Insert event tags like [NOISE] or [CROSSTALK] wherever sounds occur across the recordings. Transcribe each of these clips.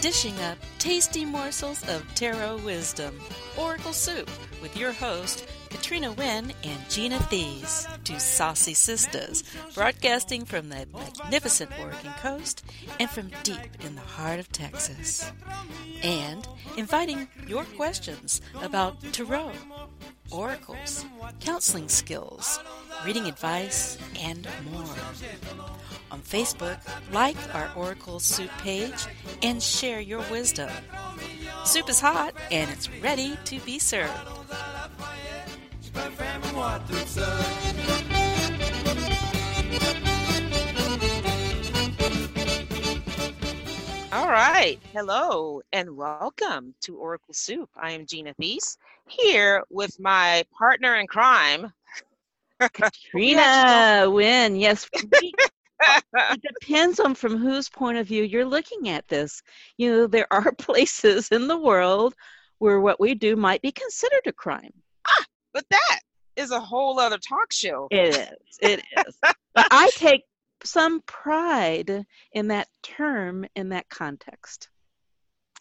Dishing up tasty morsels of tarot wisdom. Oracle Soup with your host, Katrina Wynne and Gina Thies, two saucy sisters, broadcasting from the magnificent Oregon coast and from deep in the heart of Texas. And inviting your questions about tarot, oracles, counseling skills, reading advice, and more. On Facebook, like our Oracle Soup page and share your wisdom. Soup is hot and it's ready to be served. All right. Hello and welcome to Oracle Soup. I am Gina Thies here with my partner in crime, [LAUGHS] Katrina Wynne. Yes. [LAUGHS] it depends on from whose point of view you're looking at this. You know, there are [LAUGHS] places in the world where what we do might be considered a crime. Ah, but that is a whole other talk show. It is. It is. but I [LAUGHS] take some pride in that term in that context.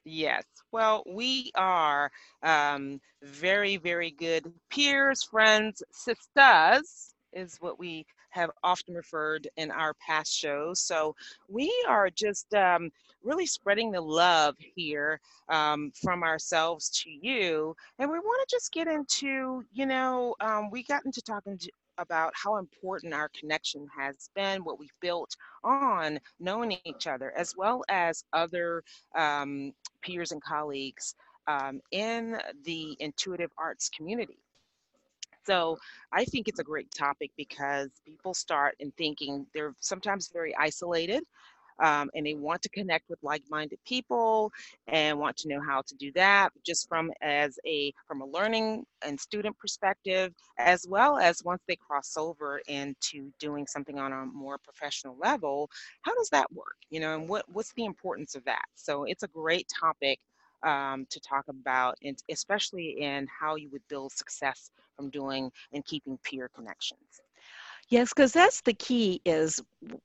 Yes. Well, we are um, very, very good peers, friends, sisters, is what we have often referred in our past shows. So we are just um, really spreading the love here um, from ourselves to you. And we want to just get into, you know, um, we got into talking to, about how important our connection has been, what we've built on knowing each other, as well as other um, peers and colleagues um, in the intuitive arts community. So I think it's a great topic because people start in thinking they're sometimes very isolated um, and they want to connect with like-minded people and want to know how to do that just from as a from a learning and student perspective as well as once they cross over into doing something on a more professional level how does that work? You know and what what's the importance of that? So it's a great topic um, to talk about and especially in how you would build success from doing and keeping peer connections Yes, because that's the key is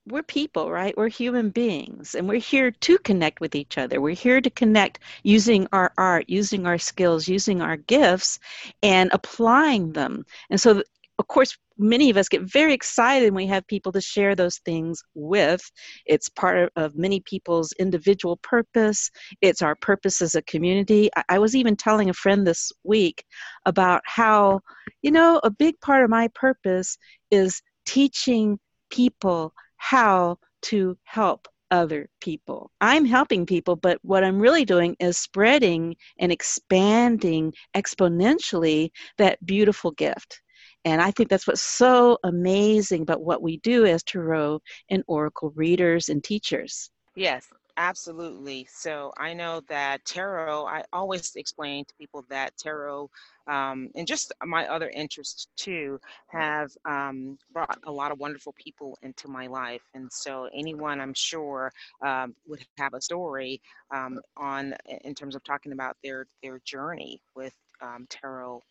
we're people, right? We're human beings and we're here to connect with each other. We're here to connect using our art, using our skills, using our gifts and applying them. And so of course many of us get very excited when we have people to share those things with. It's part of many people's individual purpose. It's our purpose as a community. I, was even telling a friend this week about how, you know, a big part of my purpose is teaching people how to help other people. I'm helping people, but what I'm really doing is spreading and expanding exponentially that beautiful gift. And I think that's what's so amazing about what we do as Tarot and Oracle readers and teachers. Yes, absolutely. So I know that tarot, I always explain to people that tarot um, and just my other interests too have um, brought a lot of wonderful people into my life. And so anyone I'm sure um, would have a story um, on in terms of talking about their their journey with um, tarot.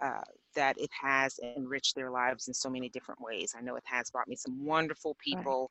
Uh, that it has enriched their lives in so many different ways. I know it has brought me some wonderful people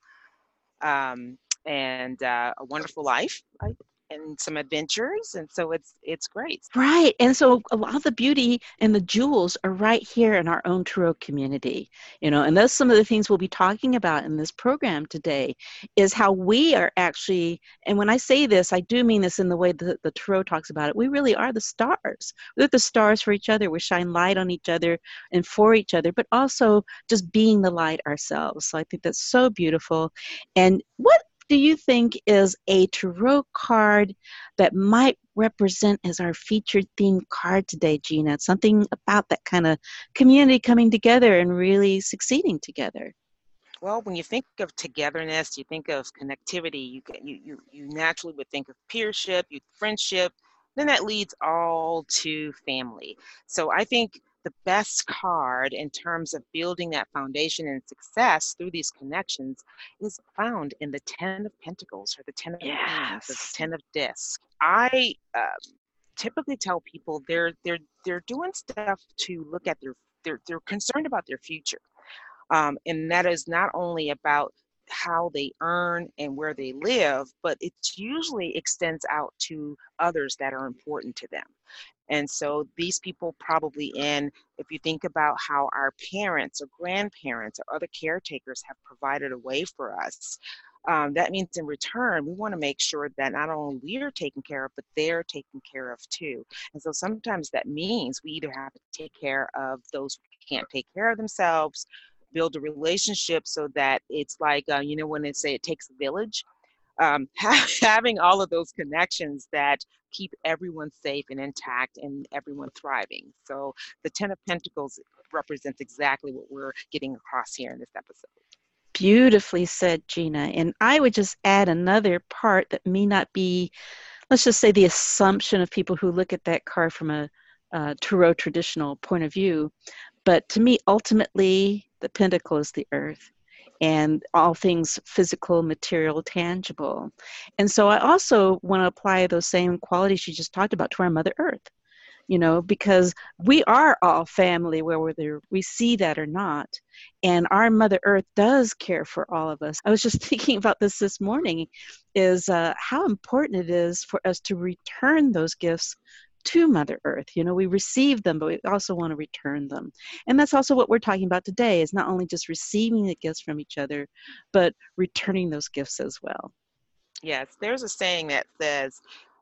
right. um, and uh, a wonderful life. I, and some adventures and so it's it's great. Right and so a lot of the beauty and the jewels are right here in our own tarot community you know and that's some of the things we'll be talking about in this program today is how we are actually and when i say this i do mean this in the way that the tarot talks about it. We really are the stars. We're the stars for each other. We shine light on each other and for each other but also just being the light ourselves. So i think that's so beautiful. And what do you think is a tarot card that might represent as our featured theme card today, Gina? Something about that kind of community coming together and really succeeding together. Well, when you think of togetherness, you think of connectivity. You you you, you naturally would think of peership, you friendship. Then that leads all to family. So I think the best card in terms of building that foundation and success through these connections is found in the Ten of Pentacles or the Ten of yes. the Ten of Discs. I uh, typically tell people they're they're they're doing stuff to look at their they're they're concerned about their future, um, and that is not only about how they earn and where they live, but it usually extends out to others that are important to them. And so these people probably in, if you think about how our parents or grandparents or other caretakers have provided a way for us, um, that means in return, we want to make sure that not only we are taken care of, but they're taken care of too. And so sometimes that means we either have to take care of those who can't take care of themselves, build a relationship so that it's like, uh, you know, when they say it takes a village, um, [LAUGHS] having all of those connections that keep everyone safe and intact and everyone thriving. So the Ten of Pentacles represents exactly what we're getting across here in this episode. Beautifully said, Gina. And I would just add another part that may not be, let's just say, the assumption of people who look at that card from a uh, Tarot traditional point of view. But to me, ultimately, the pentacle is the earth and all things physical, material, tangible. And so I also want to apply those same qualities you just talked about to our Mother Earth you know, because we are all family, whether we see that or not. And our Mother Earth does care for all of us. I was just [LAUGHS] thinking about this this morning is uh, how important it is for us to return those gifts to Mother Earth. You know, we receive them, but we also want to return them. And that's also what we're talking about today is not only just receiving the gifts from each other, but returning those gifts as well. Yes, there's a saying that says,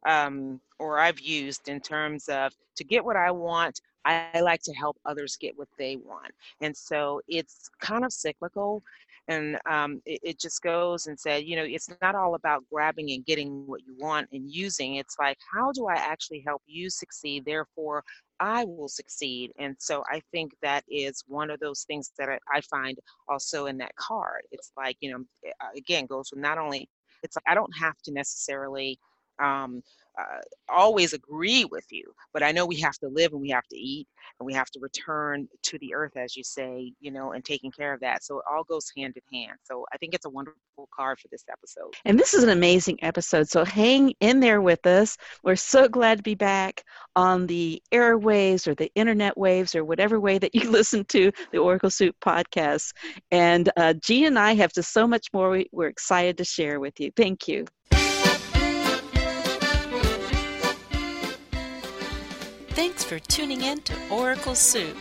um, or I've used in terms of to get what I want, I like to help others get what they want. And so it's kind of cyclical. And um, it, it, just goes and said, you know, it's not all about grabbing and getting what you want and using. It's like, how do I actually help you succeed? Therefore, I will succeed. And so I think that is one of those things that I, I find also in that card. It's like, you know, again, goes with not only, it's like I don't have to necessarily um, uh, always agree with you, but I know we have to live and we have to eat and we have to return to the earth, as you say, you know, and taking care of that. So it all goes hand in hand. So I think it's a wonderful card for this episode. And this is an amazing episode. So hang in there with us. We're so glad to be back on the airwaves or the internet waves or whatever way that you [LAUGHS] listen to the Oracle Soup podcast. And uh, G and I have just so much more we're excited to share with you. Thank you. Thanks for tuning in to Oracle Soup.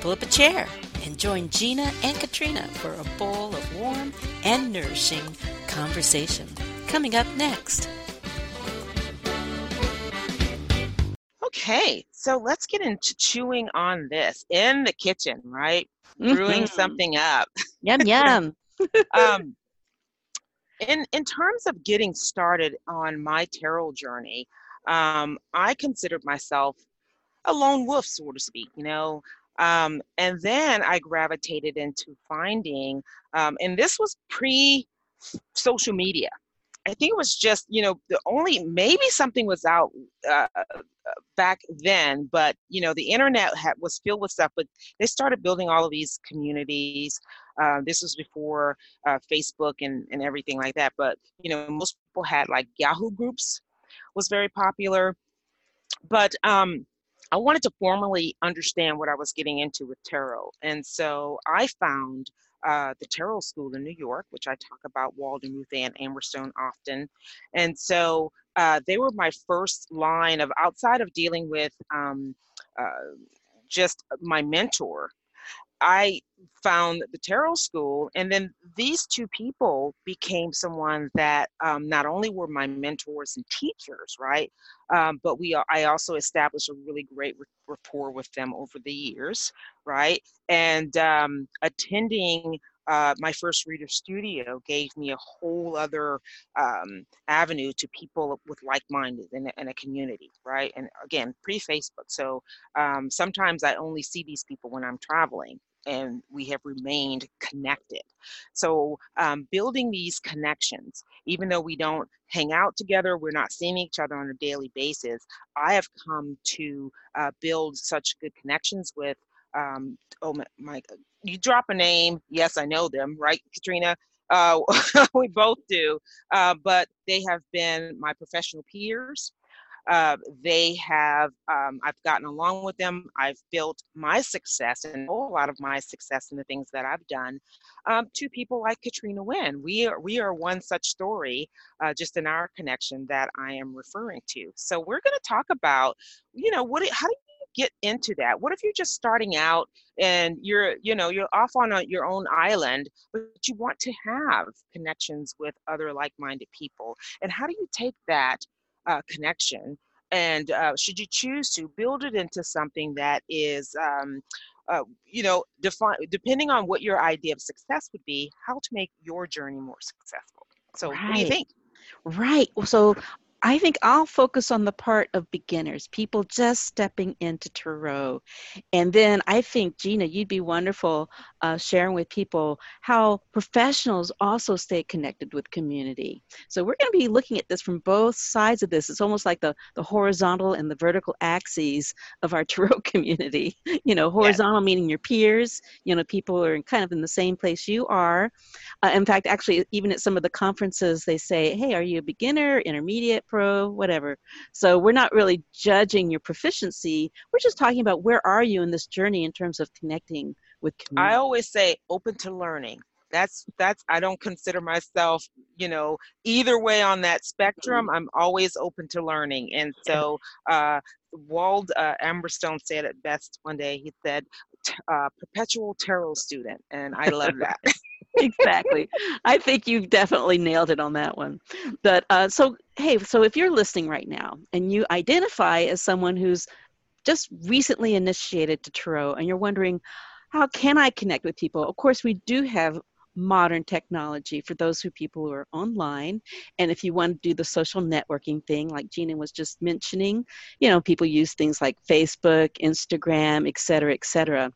Pull up a chair and join Gina and Katrina for a bowl of warm and nourishing conversation. Coming up next. Okay, so let's get into chewing on this in the kitchen, right? Mm-hmm. Brewing something up. Yum [LAUGHS] yum. um, in in terms of getting started on my tarot journey, um, I considered myself a lone wolf, so to speak, you know. Um, and then I gravitated into finding, um, and this was pre social media. I think it was just, you know, the only maybe something was out uh, back then, but you know, the internet had, was filled with stuff. But they started building all of these communities. Uh, this was before uh, Facebook and and everything like that. But you know, most people had like Yahoo groups was very popular. But um, I wanted to formally understand what I was getting into with tarot. And so I found uh, the Tarot School in New York, which I talk about Walden, Ruth Ann Amberstone often. And so uh, they were my first line of outside of dealing with um, uh, just my mentor I found the tarot school, and then these two people became someone that um, not only were my mentors and teachers, right, um, but we I also established a really great rapport with them over the years, right, and um, attending. Uh, my first reader studio gave me a whole other um, avenue to people with like-minded in a, in a community right and again pre-facebook so um, sometimes i only see these people when i'm traveling and we have remained connected. So, um, building these connections, even though we don't hang out together, we're not seeing each other on a daily basis, I have come to uh, build such good connections with. Um, oh my, my, you drop a name, yes, I know them, right, Katrina? Uh, [LAUGHS] we both do, uh, but they have been my professional peers. Uh, they have, um, I've gotten along with them. I've built my success and a lot of my success in the things that I've done um, to people like Katrina Wynne. We are, we are one such story uh, just in our connection that I am referring to. So we're going to talk about, you know, what, how do you get into that what if you're just starting out and you're you know you're off on a, your own island but you want to have connections with other like-minded people and how do you take that uh, connection and uh, should you choose to build it into something that is um, uh, you know define depending on what your idea of success would be how to make your journey more successful so right. what do you think Right. So I think I'll focus on the part of beginners, people just stepping into Tarot. And then I think, Gina, you'd be wonderful uh, sharing with people how professionals also stay connected with community. So we're going to be looking at this from both sides of this. It's almost like the, the horizontal and the vertical axes of our [LAUGHS] Tarot community. You know, horizontal yes. meaning your peers, you know, people are kind of in the same place you are. Uh, in fact, actually, even at some of the conferences, they say, hey, are you a beginner, intermediate, pro, whatever. So we're not really judging your proficiency. We're just talking about where are you in this journey in terms of connecting with community. I always say open to learning. That's that's I don't consider myself, you know, either way on that spectrum. I'm always open to learning. And so uh Wald uh, Amberstone said it best one day. He said, uh, "Perpetual tarot student," and I love that. [LAUGHS] exactly. I think you've definitely nailed it on that one. But uh, so, hey, so if you're listening right now and you identify as someone who's just recently initiated to Tarot and you're wondering, how can I connect with people? Of course, we do have modern technology for those who people who are online and if you want to do the social networking thing like gina was just mentioning you know people use things like facebook instagram et cetera et cetera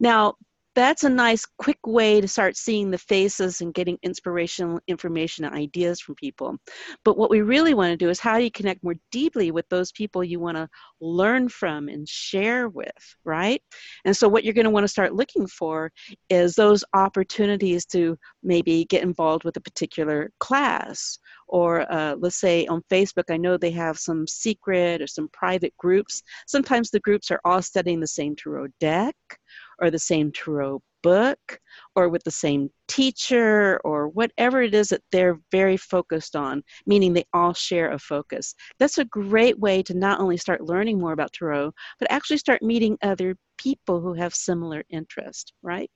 now that's a nice quick way to start seeing the faces and getting inspirational information and ideas from people. But what we really want to do is how do you connect more deeply with those people you want to learn from and share with, right? And so what you're going to want to start looking for is those opportunities to maybe get involved with a particular class or uh, let's say on Facebook, I know they have some secret or some private groups. Sometimes the groups are all studying the same tarot deck or the same tarot book or with the same teacher or whatever it is that they're very focused on, meaning they all share a focus. That's a great way to not only start learning more about tarot, but actually start meeting other people who have similar interest, right?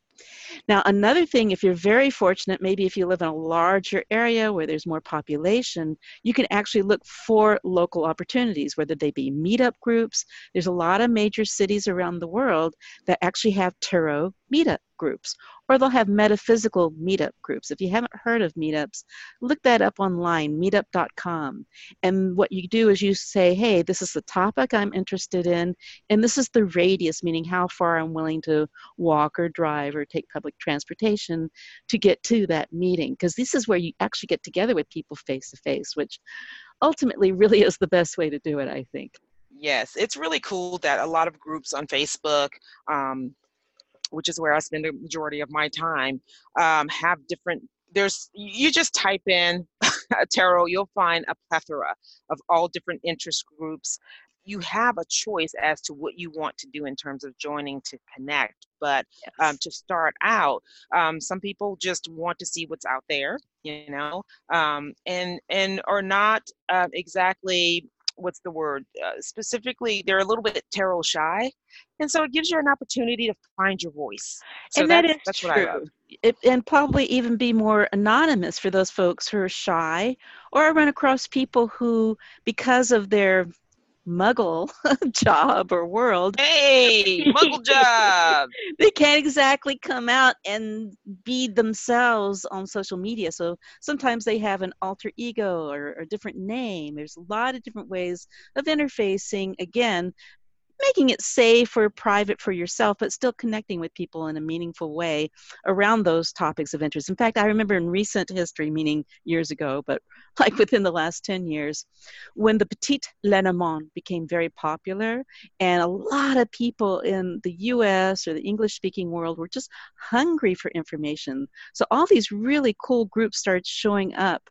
Now, another thing, if you're very fortunate, maybe if you live in a larger area where there's more population, you can actually look for local opportunities, whether they be meetup groups. There's a lot of major cities around the world that actually have tarot meetup groups, or they'll have metaphysical meetup groups. If you haven't heard of meetups, look that up online, meetup.com. And what you do is you say, hey, this is the topic I'm interested in, and this is the radius, meaning how far I'm willing to walk or drive or take public transportation to get to that meeting. Because this is where you actually get together with people face to face, which ultimately really is the best way to do it, I think. Yes, it's really cool that a lot of groups on Facebook, um, which is where I spend the majority of my time, um, have different. There's you just type in [LAUGHS] tarot, you'll find a plethora of all different interest groups. You have a choice as to what you want to do in terms of joining to connect. But um, yes. um, to start out, um, some people just want to see what's out there, you know, um, and and are not uh, exactly what's the word uh, specifically they're a little bit tarot shy and so it gives you an opportunity to find your voice so and that is that's true. what i love it, and probably even be more anonymous for those folks who are shy or I run across people who because of their muggle [LAUGHS] job or world. Hey, muggle [LAUGHS] job. they can't exactly come out and be themselves on social media. So sometimes they have an alter ego or, or a different name. There's a lot of different ways of interfacing, again, making it safe or private for yourself, but still connecting with people in a meaningful way around those topics of interest. In fact, I remember in recent history, meaning years ago, but [LAUGHS] like within the last 10 years, when the Petite Lenormand became very popular, and a lot of people in the US or the English speaking world were just hungry for information. So all these really cool groups started showing up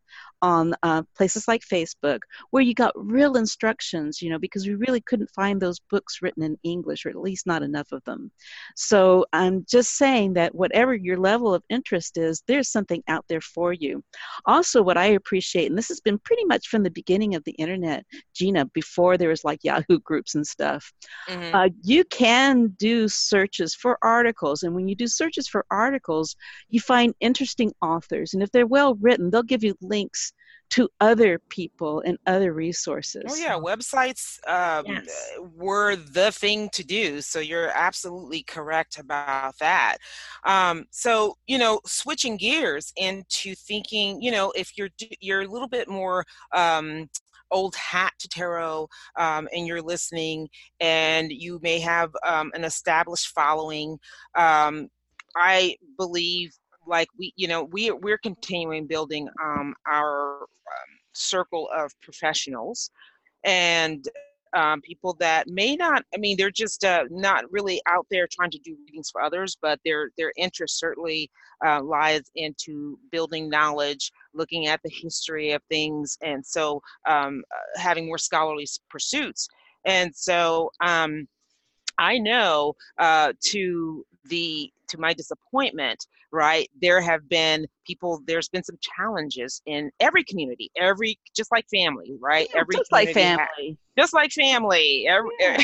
on uh, places like Facebook where you got real instructions, you know, because we really couldn't find those books written in English, or at least not enough of them. So I'm just saying that whatever your level of interest is, there's something out there for you. Also, what I appreciate, and this has been pretty much from the beginning of the internet, Gina, before there was like Yahoo groups and stuff, mm-hmm. uh, you can do searches for articles. And when you do searches for articles, you find interesting authors. And if they're well written, they'll give you links to other people and other resources. Oh yeah, websites um, yes. were the thing to do. So you're absolutely correct about that. Um, so you know, switching gears into thinking, you know, if you're you're a little bit more um, old hat to tarot um, and you're listening and you may have um, an established following um, i believe like we you know we we're continuing building um, our um, circle of professionals and um, people that may not i mean they're just uh, not really out there trying to do readings for others but their their interest certainly uh, lies into building knowledge looking at the history of things and so um, uh, having more scholarly pursuits. And so um, i know uh, to the to my disappointment right there have been people there's been some challenges in every community every just like family right yeah, every just like family. just like family every, yeah.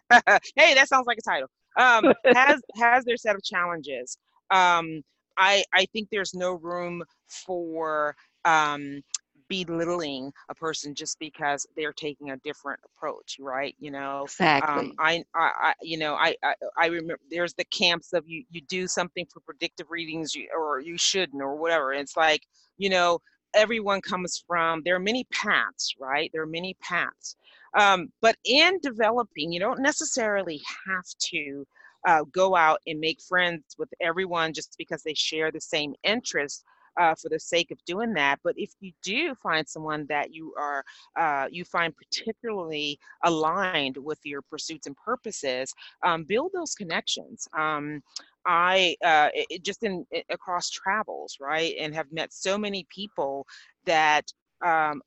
[LAUGHS] hey that sounds like a title. Um [LAUGHS] has has their set of challenges. Um i i think there's no room for um belittling a person just because they're taking a different approach right? You know um, exactly. Um, I, I, I you know I, I i remember there's the camps of you you do something for predictive readings you, or you shouldn't or whatever. It's like you know everyone comes from there are many paths right? There are many paths. Um, but in developing you don't necessarily have to uh, go out and make friends with everyone just because they share the same interests uh, for the sake of doing that. But if you do find someone that you are uh, you find particularly aligned with your pursuits and purposes, um, build those connections. Um, I uh, it, just in it, across travels, right, and have met so many people that um,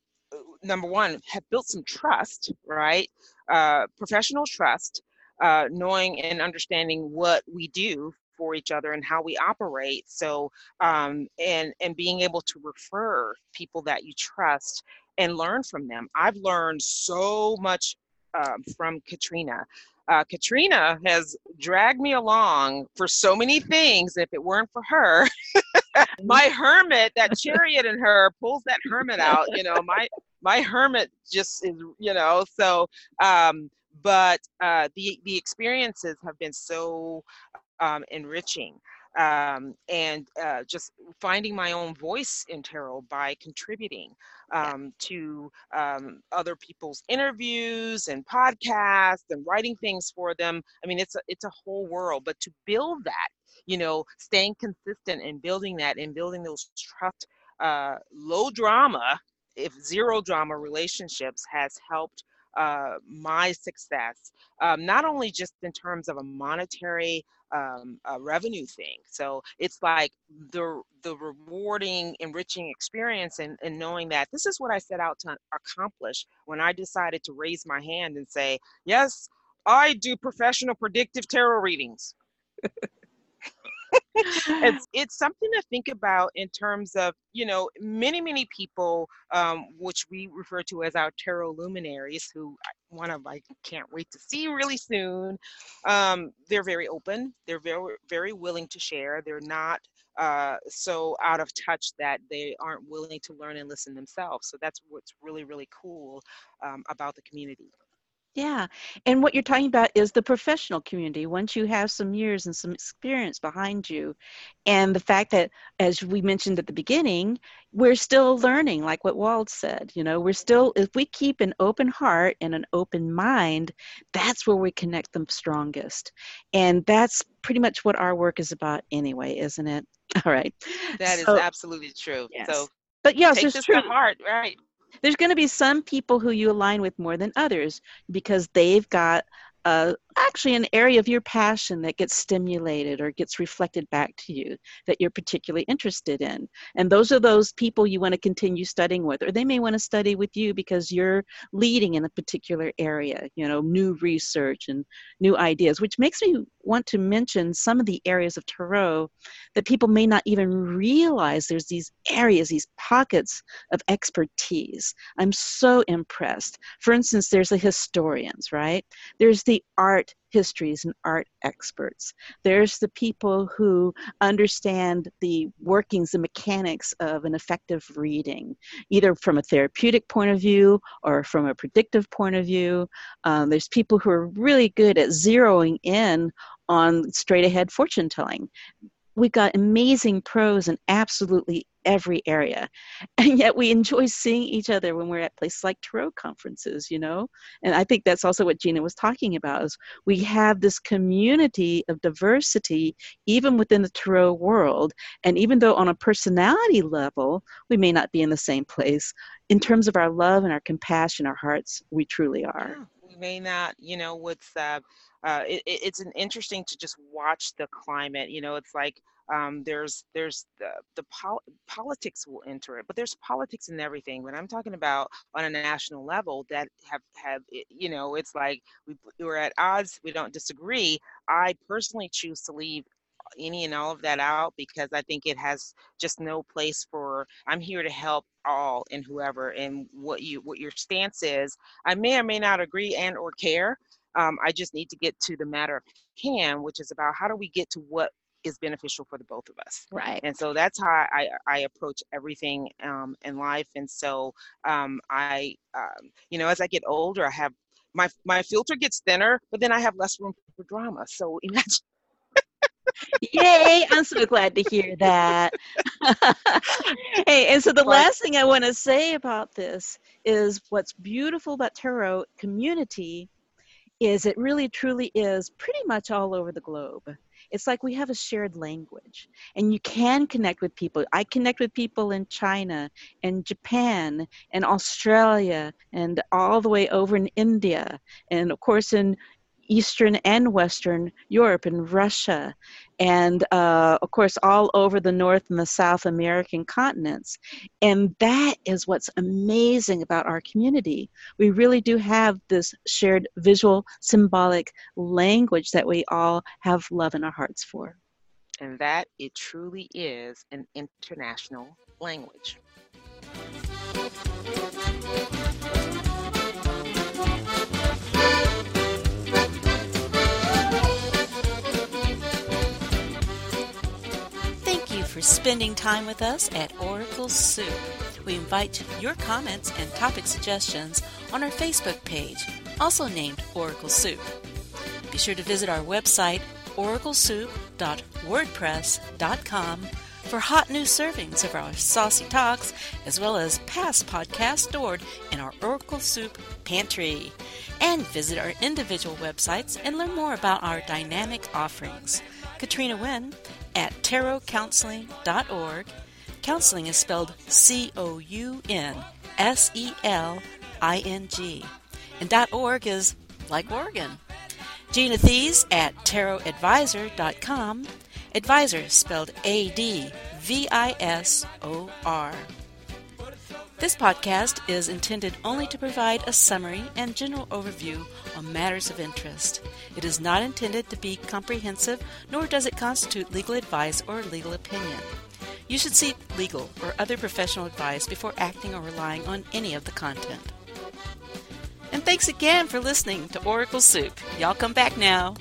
number one have built some trust, right, uh, professional trust, uh, knowing and understanding what we do for each other and how we operate. So, um, and and being able to refer people that you trust and learn from them. I've learned so much um, from Katrina. Uh, Katrina has dragged me along for so many things. If it weren't for her, [LAUGHS] my hermit, that chariot in her pulls that hermit out. You know, my my hermit just is. You know, so. Um, but uh, the the experiences have been so um, enriching um, and uh, just finding my own voice in tarot by contributing um, to um, other people's interviews and podcasts and writing things for them. I mean, it's a, it's a whole world, but to build that, you know, staying consistent and building that and building those trust, uh, low drama, if zero drama relationships has helped uh, my success, um, not only just in terms of a monetary um, a revenue thing. So it's like the the rewarding, enriching experience, and, and knowing that this is what I set out to accomplish when I decided to raise my hand and say, yes, I do professional predictive tarot readings. It's [SIGHS] it's something to think about in terms of you know many many people um, which we refer to as our tarot luminaries who one of I can't wait to see really soon. Um, they're very open. They're very very willing to share. They're not uh, so out of touch that they aren't willing to learn and listen themselves. So that's what's really really cool um, about the community. Yeah. And what you're talking about is the professional community. Once you have some years and some experience behind you, and the fact that, as we mentioned at the beginning, we're still learning, like what Wald said. You know, we're still, if we keep an open heart and an open mind, that's where we connect them strongest. And that's pretty much what our work is about anyway, isn't it? [LAUGHS] All right. That so, is absolutely true. Yes. So, but yes, take it's this true. to heart, right? There's going to be some people who you align with more than others because they've got a, actually an area of your passion that gets stimulated or gets reflected back to you that you're particularly interested in. And those are those people you want to continue studying with, or they may want to study with you because you're leading in a particular area, you know, new research and new ideas, which makes me want to mention some of the areas of Tarot that people may not even realize there's these areas, these pockets of expertise. I'm so impressed. For instance, there's the historians, right? There's the art histories and art experts. There's the people who understand the workings and mechanics of an effective reading, either from a therapeutic point of view or from a predictive point of view. Um, there's people who are really good at zeroing in on straight ahead fortune telling. We've got amazing pros and absolutely every area. And yet we enjoy seeing each other when we're at places like Tarot conferences, you know? And I think that's also what Gina was talking about is we have this community of diversity even within the Tarot world. And even though on a personality level, we may not be in the same place, in terms of our love and our compassion, our hearts, we truly are. Yeah, we may not, you know, what's uh, uh, it, it's an interesting to just watch the climate. You know, it's like um, there's there's the the pol- politics will enter it, but there's politics in everything. When I'm talking about on a national level that have have you know, it's like we we're at odds. We don't disagree. I personally choose to leave any and all of that out because I think it has just no place for I'm here to help all and whoever and what you what your stance is. I may or may not agree and or care, um, I just need to get to the matter of can, which is about how do we get to what is beneficial for the both of us. Right. And so that's how I, I approach everything um, in life. And so um, I, um, you know, as I get older, I have my my filter gets thinner, but then I have less room for drama. So [LAUGHS] imagine. Yay! I'm so glad to hear that. [LAUGHS] hey, and so the last thing I want to say about this is what's beautiful about tarot community is it really truly is pretty much all over the globe. It's like we have a shared language and you can connect with people. I connect with people in China and Japan and Australia and all the way over in India and of course in Eastern and Western Europe and Russia, and uh, of course, all over the North and the South American continents. And that is what's amazing about our community. We really do have this shared visual, symbolic language that we all have love in our hearts for. And that it truly is an international language. For spending time with us at Oracle Soup. We invite your comments and topic suggestions on our Facebook page, also named Oracle Soup. Be sure to visit our website, oraclesoup.wordpress.com, for hot new servings of our saucy talks, as well as past podcasts stored in our Oracle Soup pantry. And visit our individual websites and learn more about our dynamic offerings. Katrina Wynne at tarotcounseling.org. Counseling is spelled C O U N S E L I N G. And .org is like Oregon. Gina Thies at tarotadvisor.com. Advisor spelled A D V I S O R. This podcast is intended only to provide a summary and general overview on matters of interest. It is not intended to be comprehensive, nor does it constitute legal advice or legal opinion. You should seek legal or other professional advice before acting or relying on any of the content. And thanks again for listening to Oracle Soup. Y'all come back now.